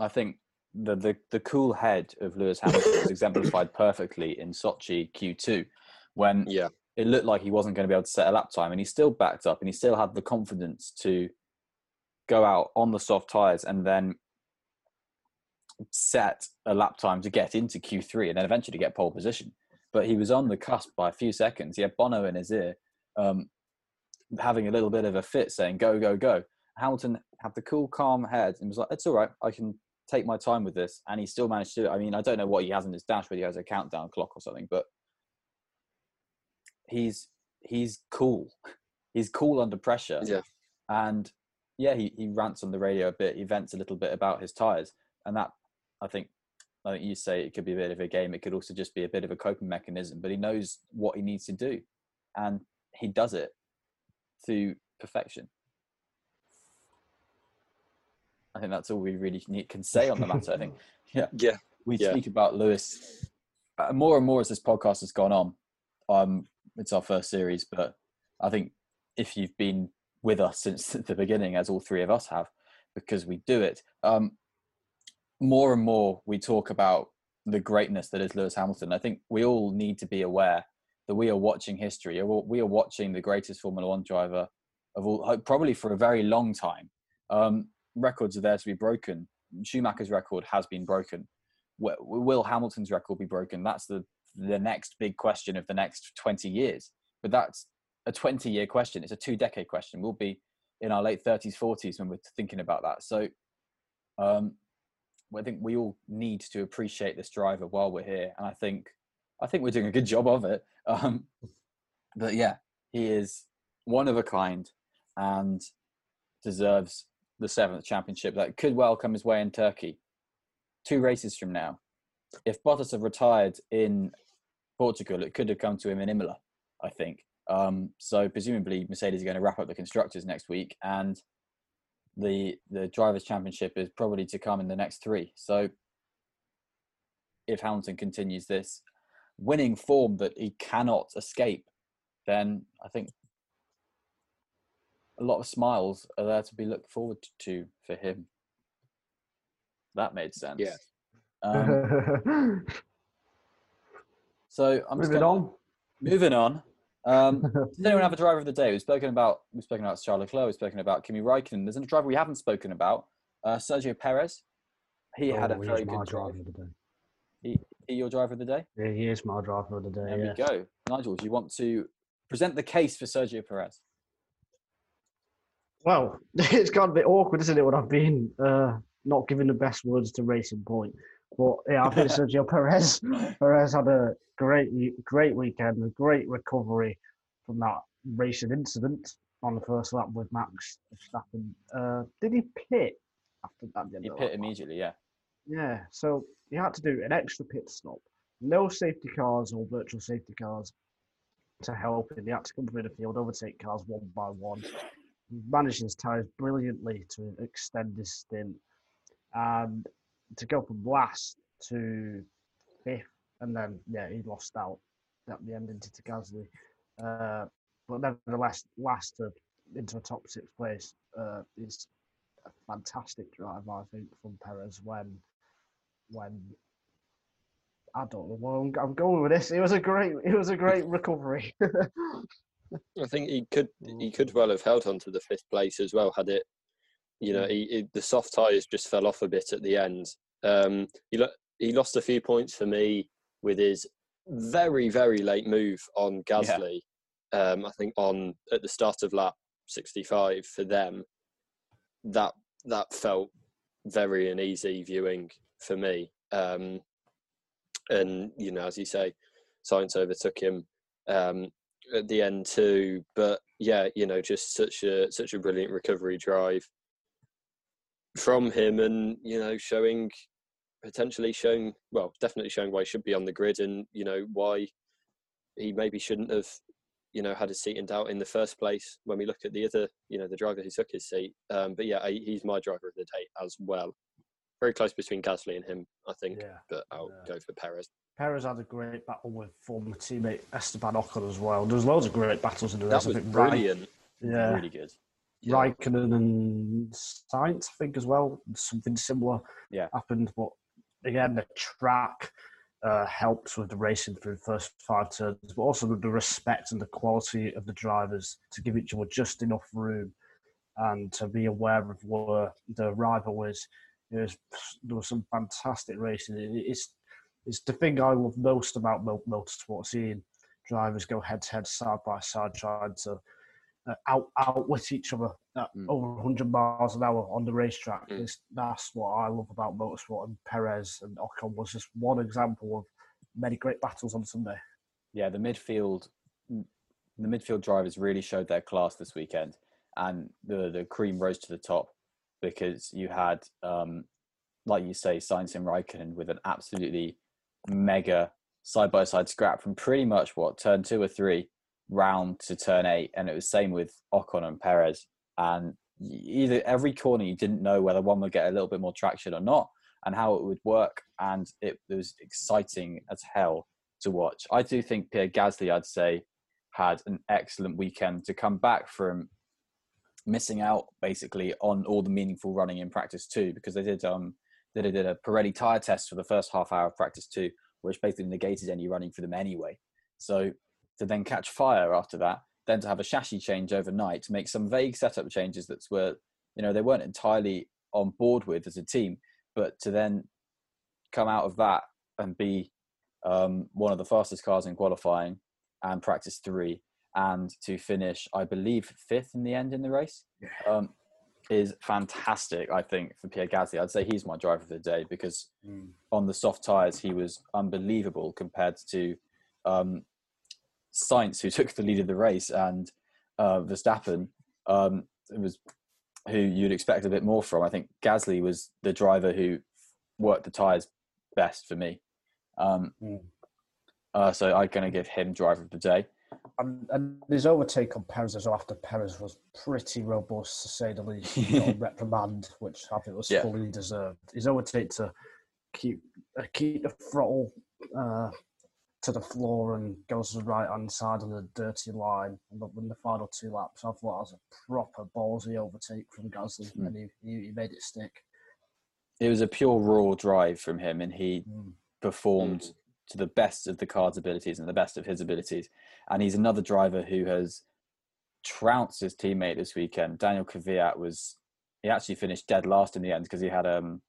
I think the, the the cool head of Lewis Hamilton was exemplified perfectly in Sochi Q2, when Yeah, it looked like he wasn't going to be able to set a lap time, and he still backed up, and he still had the confidence to go out on the soft tires and then set a lap time to get into Q3 and then eventually get pole position. But he was on the cusp by a few seconds. He had Bono in his ear, um, having a little bit of a fit, saying "Go, go, go." Hamilton had the cool, calm head and was like, "It's all right. I can take my time with this." And he still managed to. do it. I mean, I don't know what he has in his dash, whether he has a countdown clock or something, but he's he's cool. He's cool under pressure. Yeah. And yeah, he, he rants on the radio a bit. He vents a little bit about his tires, and that I think I think you say it could be a bit of a game. It could also just be a bit of a coping mechanism. But he knows what he needs to do, and he does it to perfection. I think that's all we really need, can say on the matter. I think yeah, yeah. we Yeah. speak about Lewis uh, more and more as this podcast has gone on. Um, it's our first series, but I think if you've been with us since the beginning, as all three of us have, because we do it, um, more and more we talk about the greatness that is Lewis Hamilton. I think we all need to be aware that we are watching history. We are watching the greatest Formula One driver of all, probably for a very long time. Um, records are there to be broken. Schumacher's record has been broken. Will Hamilton's record be broken? That's the the next big question of the next 20 years. But that's a 20 year question. It's a two decade question. We'll be in our late 30s, 40s when we're thinking about that. So um, I think we all need to appreciate this driver while we're here. And I think I think we're doing a good job of it. Um, but yeah, he is one of a kind and deserves the seventh championship that could well come his way in Turkey. Two races from now. If Bottas had retired in Portugal, it could have come to him in Imola, I think. Um, so presumably Mercedes are going to wrap up the constructors next week, and the the drivers' championship is probably to come in the next three. So if Hamilton continues this winning form that he cannot escape, then I think a lot of smiles are there to be looked forward to for him. That made sense. Yeah. Um, so I'm just Moving gonna- on. Moving on. Um, does anyone have a driver of the day? We've spoken about we've spoken about Charles Leclerc. We've spoken about Kimi Raikkonen. There's a driver we haven't spoken about. Uh, Sergio Perez. He had a Oh, very good driver of the day. He, he your driver of the day. Yeah, he is my driver of the day. There yeah. we go. Nigel, do you want to present the case for Sergio Perez? Well, it's got a bit awkward, isn't it, when I've been uh, not giving the best words to Racing Point. But yeah, I think Sergio Perez Perez had a great great weekend, a great recovery from that racing incident on the first lap with Max Verstappen. Uh, did he pit after that? He pit immediately. Yeah. Yeah, so he had to do an extra pit stop. No safety cars or virtual safety cars to help him. He had to come through the field, overtake cars one by one. He managed his tyres brilliantly to extend his stint and to go from last to fifth. And then, yeah, he lost out at the end into Gasly. Uh, but nevertheless, last to, into a top six place uh, is a fantastic drive, I think, from Perez when when I don't know I'm, I'm going with this. It was a great it was a great recovery. I think he could he could well have held on to the fifth place as well had it. You know, he, he, the soft tires just fell off a bit at the end. Um, he lo- he lost a few points for me with his very very late move on Gasly. Um, I think on at the start of lap 65 for them. That that felt very uneasy viewing for me. Um, and you know, as you say, Sainz overtook him um, at the end too. But yeah, you know, just such a such a brilliant recovery drive from him, and you know, showing potentially showing well, definitely showing why he should be on the grid, and you know why he maybe shouldn't have you know, had his seat in doubt in the first place when we look at the other, you know, the driver who took his seat. Um, but yeah, he's my driver of the day as well. Very close between Gasly and him, I think, Yeah, but I'll yeah. go for Perez. Perez had a great battle with former teammate Esteban Ocon as well. There's loads of great battles in the race. That was I brilliant. yeah, Really good. Yeah. Raikkonen and Sainz, I think, as well. Something similar Yeah. happened, but again, the track uh, helps with the racing through the first five turns, but also the respect and the quality of the drivers to give each other just enough room and to be aware of where the rival is. It was, there was some fantastic racing. It's it's the thing I love most about motorsport, seeing drivers go head to head, side by side, trying to uh, out outwit each other at Mm. over 100 miles an hour on the racetrack. Mm. That's what I love about motorsport. And Perez and Ocon was just one example of many great battles on Sunday. yeah, the midfield, the midfield drivers really showed their class this weekend, and the the cream rose to the top because you had, um, like you say, Sainz and Raikkonen with an absolutely mega side by side scrap from pretty much what turn two or three round to turn eight, and it was same with Ocon and Perez, and either every corner you didn't know whether one would get a little bit more traction or not, and how it would work, and it was exciting as hell to watch. I do think Pierre Gasly, I'd say, had an excellent weekend to come back from missing out basically on all the meaningful running in practice two because they did um they did a Pirelli tire test for the first half hour of practice two, which basically negated any running for them anyway. So to then catch fire after that, then to have a chassis change overnight, to make some vague setup changes that were you know they weren't entirely on board with as a team, but to then come out of that and be um, one of the fastest cars in qualifying and practice three, and to finish, I believe, fifth in the end in the race, um, is fantastic. I think for Pierre Gasly, I'd say he's my driver of the day because on the soft tires he was unbelievable compared to um, Sainz, who took the lead of the race, and uh, Verstappen, um, it was who you'd expect a bit more from. I think Gasly was the driver who worked the tires best for me. Um, Mm. uh, so I'm going to give him driver of the day. And, and his overtake on Perez as well after Perez was pretty robust, to say the least. Got a reprimand, which I think was Yeah. fully deserved. His overtake to keep uh, keep the throttle uh, to the floor and goes to the right hand side on the dirty line and the- in the final two laps. I thought that was a proper ballsy overtake from Gasly, Mm. and he, he, he made it stick. It was a pure raw drive from him, and he Mm. performed Mm. to the best of the card's abilities and the best of his abilities. And he's another driver who has trounced his teammate this weekend. Daniel Kvyat was he actually finished dead last in the end because he had um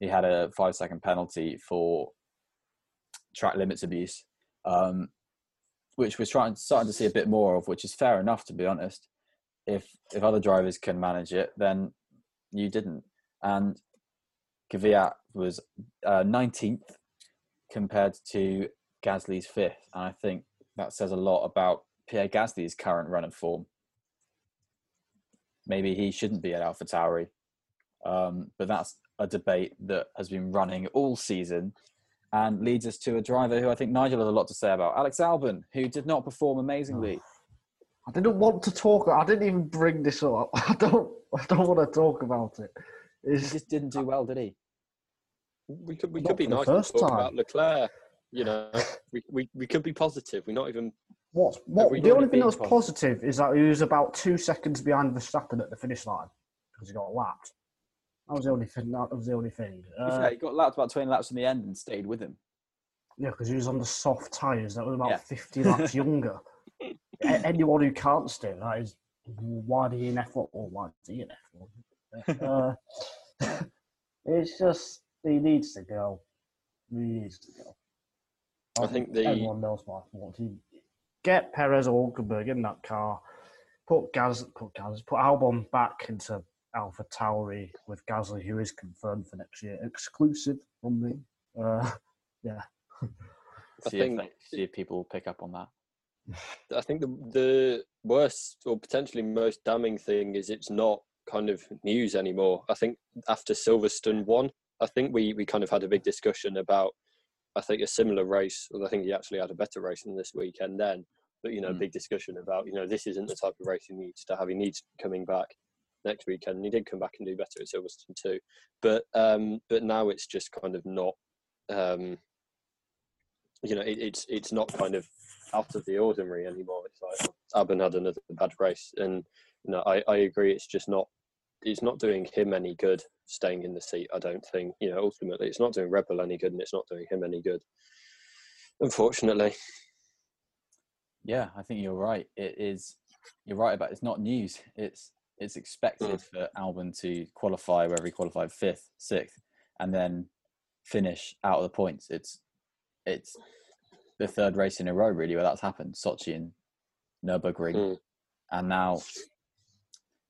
he had a five second penalty for track limits abuse, um, which we're trying starting to see a bit more of, which is fair enough to be honest. If if other drivers can manage it, then you didn't. And Kvyat was uh, 19th compared to Gasly's fifth. And I think that says a lot about Pierre Gasly's current run of form. Maybe he shouldn't be at Alpha Tauri. Um, but that's a debate that has been running all season and leads us to a driver who I think Nigel has a lot to say about, Alex Albon, who did not perform amazingly. Oh. I didn't want to talk. I didn't even bring this up. I don't. I don't want to talk about it. He just didn't do well, did he? We could we Not could be for the nice and talk time. about Leclerc. You know, we, we, we could be positive. We're not even. What's what? The already only thing been that was positive? positive is that he was about two seconds behind Verstappen at the finish line because he got lapped. That was the only thing. That was the only thing. Uh, fair, he got lapped about 20 laps in the end and stayed with him. yeah, because he was on the soft tyres. That was about Yeah. fifty laps younger. A- Anyone who can't stay, that is why are you in F1 or why is he in F1? Uh, it's just he needs to go. He needs to go. I think the- everyone knows my thoughts. He- Get Perez or Hulkenberg in that car. Put Gaz, put Gaz, put Albon back into Alpha Tauri with Gasly, who is confirmed for next year, exclusive from me. Uh, yeah, I See, think- if, see if people pick up on that. I think the the worst or potentially most damning thing is it's not kind of news anymore. I think after Silverstone one, I think we we kind of had a big discussion about I think a similar race. Well, I think he actually had a better race than this weekend then but you know, Mm. big discussion about you know this isn't the type of race he needs to have. He needs coming back next weekend, and he did come back and do better at Silverstone too. But um, but now it's just kind of not. Um, you know, it, it's it's not kind of out of the ordinary anymore. It's like Albon had another bad race, and you know, I, I agree. It's just not it's not doing him any good staying in the seat. I don't think you know. Ultimately, it's not doing Red Bull any good, and it's not doing him any good. Unfortunately, Yeah, I think you're right. It is. You're right about it's not news. It's it's expected Mm. for Albon to qualify wherever he qualified fifth, sixth, and then finish out of the points. It's it's the third race in a row really where that's happened. Sochi and Nurburgring, Mm. and now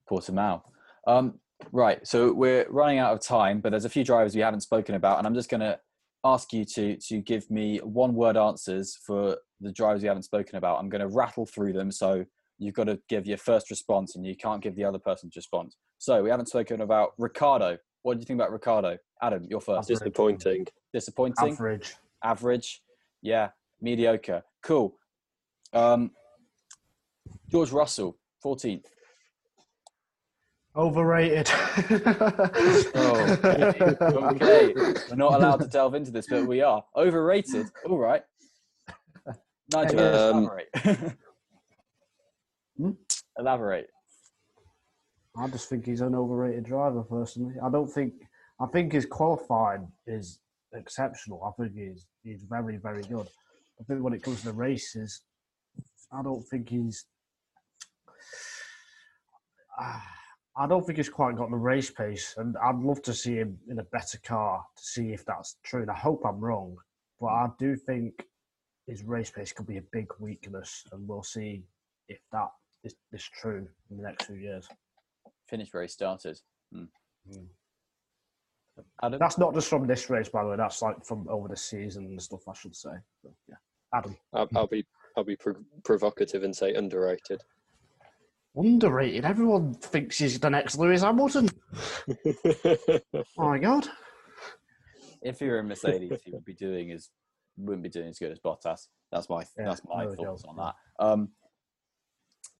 Portimao. Um, right, so we're running out of time, but there's a few drivers we haven't spoken about, and I'm just going to ask you to to give me one word answers for the drivers we haven't spoken about. I'm going to rattle through them, so you've got to give your first response, and you can't give the other person's response. So we haven't spoken about Ricciardo. What do you think about Ricciardo? Adam, you're first. Average. disappointing. Disappointing, Average. average, yeah, mediocre, cool. Um, George Russell, 14th. Overrated. Oh, okay. We're not allowed to delve into this, but we are. Overrated. All right. Nigel, Um, elaborate. Hmm? elaborate. I just think he's an overrated driver personally. I don't think I think his qualifying is exceptional. I think he's he's very, very good. I think when it comes to the races, I don't think he's I don't think he's quite got the race pace and I'd love to see him in a better car to see if that's true. And I hope I'm wrong. But I do think his race pace could be a big weakness and we'll see if that is, is true in the next few years. Finished where he started. Hmm. Hmm. Adam? That's not just from this race, by the way. That's like from over the season and stuff. I should say. So, yeah, Adam, I'll, I'll be I'll be prov- provocative and say underrated. underrated. Everyone thinks he's the next Lewis Hamilton. Oh my god. If he were in Mercedes, he would be doing his wouldn't be doing as good as Bottas. That's my Yeah, that's my no thoughts doubt, on that. Um,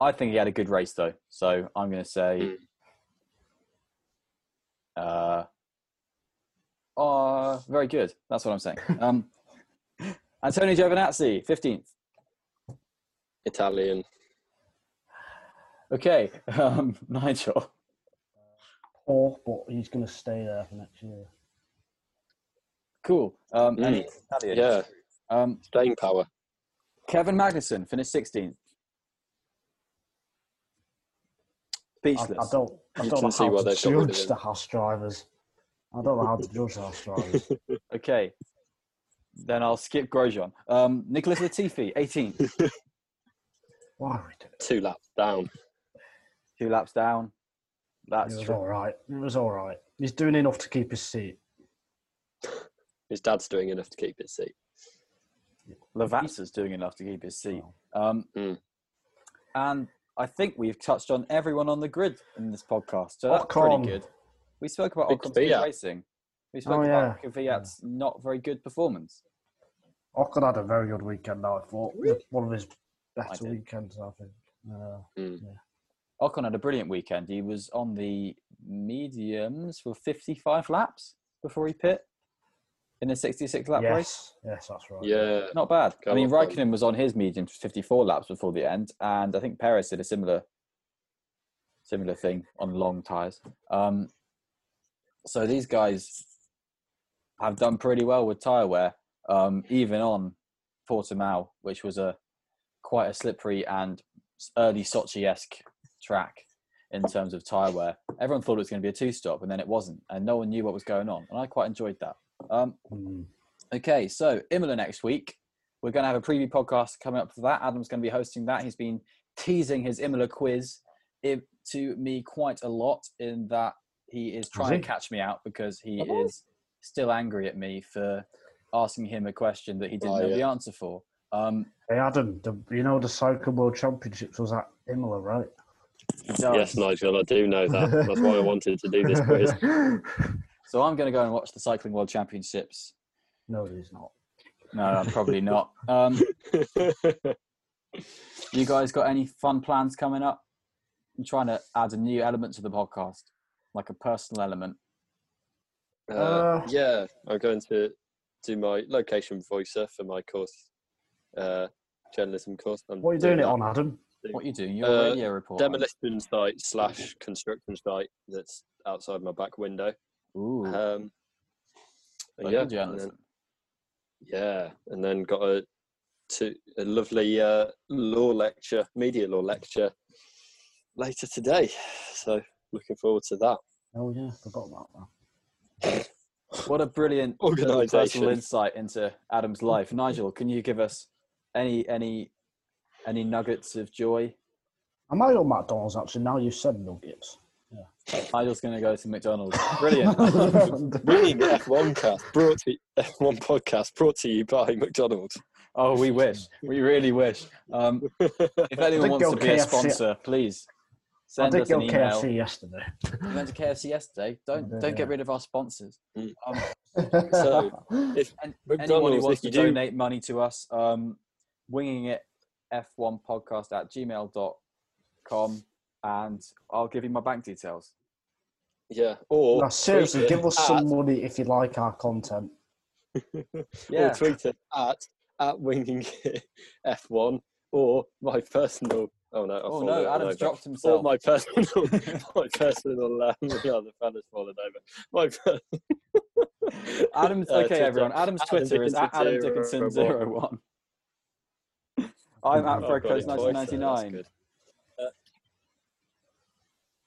I think he had a good race though, so I'm going to say. Hmm. Uh, uh, very good. That's what I'm saying. Um, Antonio Giovinazzi, 15th. Italian. Okay, um, Nigel. Poor, but he's going to stay there for next year. Cool. Um, mm. Italian. Yeah. Um, Staying power. Kevin Magnussen finished 16th. Speechless. I don't. I You don't know see how to they've got rid of judge the Haas drivers. I don't know how to judge the Haas drivers. Okay. Then I'll skip Grosjean. Um, Nicholas Latifi, 18. Why are we doing it? Two laps down. Two laps down. It That's was true. all right. It was all right. He's doing enough to keep his seat. His dad's doing enough to keep his seat. Lavazza's doing enough to keep his seat. Um, Mm. And I think we've touched on everyone on the grid in this podcast. So that's pretty good. We spoke about Big Ocon's good racing. We spoke Oh, about yeah. Kvyat's not very good performance. Ocon had a very good weekend. I thought Really? one of his better did. weekends. I think. Uh, Ocon had a brilliant weekend. He was on the mediums for 55 laps before he pit in a 66 lap race. yes, yes, that's right. Yeah, Not bad. I mean, Ocon. Raikkonen was on his medium 54 laps before the end, and I think Perez did a similar similar thing on long tires. Um, so these guys have done pretty well with tire wear, um, even on Portimao, which was a quite a slippery and early Sochi-esque track in terms of tire wear. Everyone thought it was going to be a two-stop, and then it wasn't, and no one knew what was going on, and I quite enjoyed that. Um, Mm. Okay, so Imola next week. We're going to have a preview podcast coming up for that. Adam's going to be hosting that. He's been teasing his Imola quiz to me quite a lot in that he is trying he? to catch me out because he Oh. is still angry at me for asking him a question that he didn't Oh, know the answer for. Um, Hey Adam, the, you know the Cycle World Championships was at Imola, right? yes, Nigel, I do know that. That's why I wanted to do this quiz. So I'm going to go and watch the Cycling World Championships. no, he's not. No, I'm probably not. Um, You guys got any fun plans coming up? I'm trying to add a new element to the podcast, like a personal element. Uh, Uh, yeah, I'm going to do my location voicer for my course, uh, journalism course. I'm What are you doing it on, Adam? What are you doing? Your Uh, radio report. Demolition site slash construction site that's outside my back window. Ooh, Um, and yeah, and then, yeah, and then got a to a lovely uh, law lecture, media law lecture later today. So looking forward to that. Oh yeah, forgot about that. What a brilliant personal insight into Adam's life. Nigel, can you give us any any any nuggets of joy? Am I might go McDonald's actually. Now you said nuggets. Nigel's going to go to McDonald's. Brilliant. Winning F1 cast brought to F1 podcast brought to you by McDonald's. oh, we wish. We really wish. Um, if anyone wants to be a KFC. sponsor, please I send did us go an email. KFC yesterday. We went to KFC yesterday. Don't Yeah. don't get rid of our sponsors. Mm. Um, So, if and anyone who McDonald's, wants if to do, donate money to us, um, winging it f1 podcast at gmail.com and I'll give you my bank details. yeah, or no, seriously, give us at- some money if you like our content. Yeah. or tweet it at at winging F1 or my personal. Oh no! I Oh fallen no, over. Adam's dropped Or himself. my personal, my personal. Um, yeah, the fan has fallen over. My per- Adam's uh, okay, Twitter, everyone. Adam's Adam Twitter is at Adam Dickinson Dickinson zero zero one. I'm at Oh, Fred got Coast it twice there, that's 1999. good.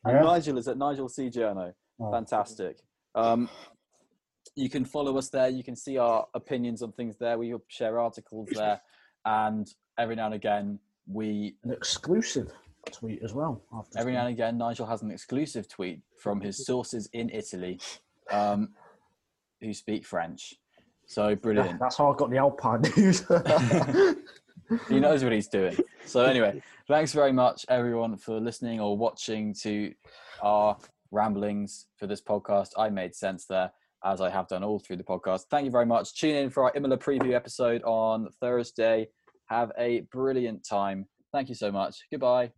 And Yeah? Nigel is at Nigel C. Journo. Oh. Fantastic. Um, you can follow us there. You can see our opinions on things there. We share articles there. And every now and again, we An exclusive tweet as well. After every now and again, Nigel has an exclusive tweet from his sources in Italy um, who speak French. So brilliant. that's how I got the Alpine news. he knows what he's doing. So anyway, thanks very much everyone for listening or watching to our ramblings for this podcast. I made sense there as I have done all through the podcast. Thank you very much. Tune in for our Imola preview episode on Thursday. Have a brilliant time. Thank you so much. Goodbye.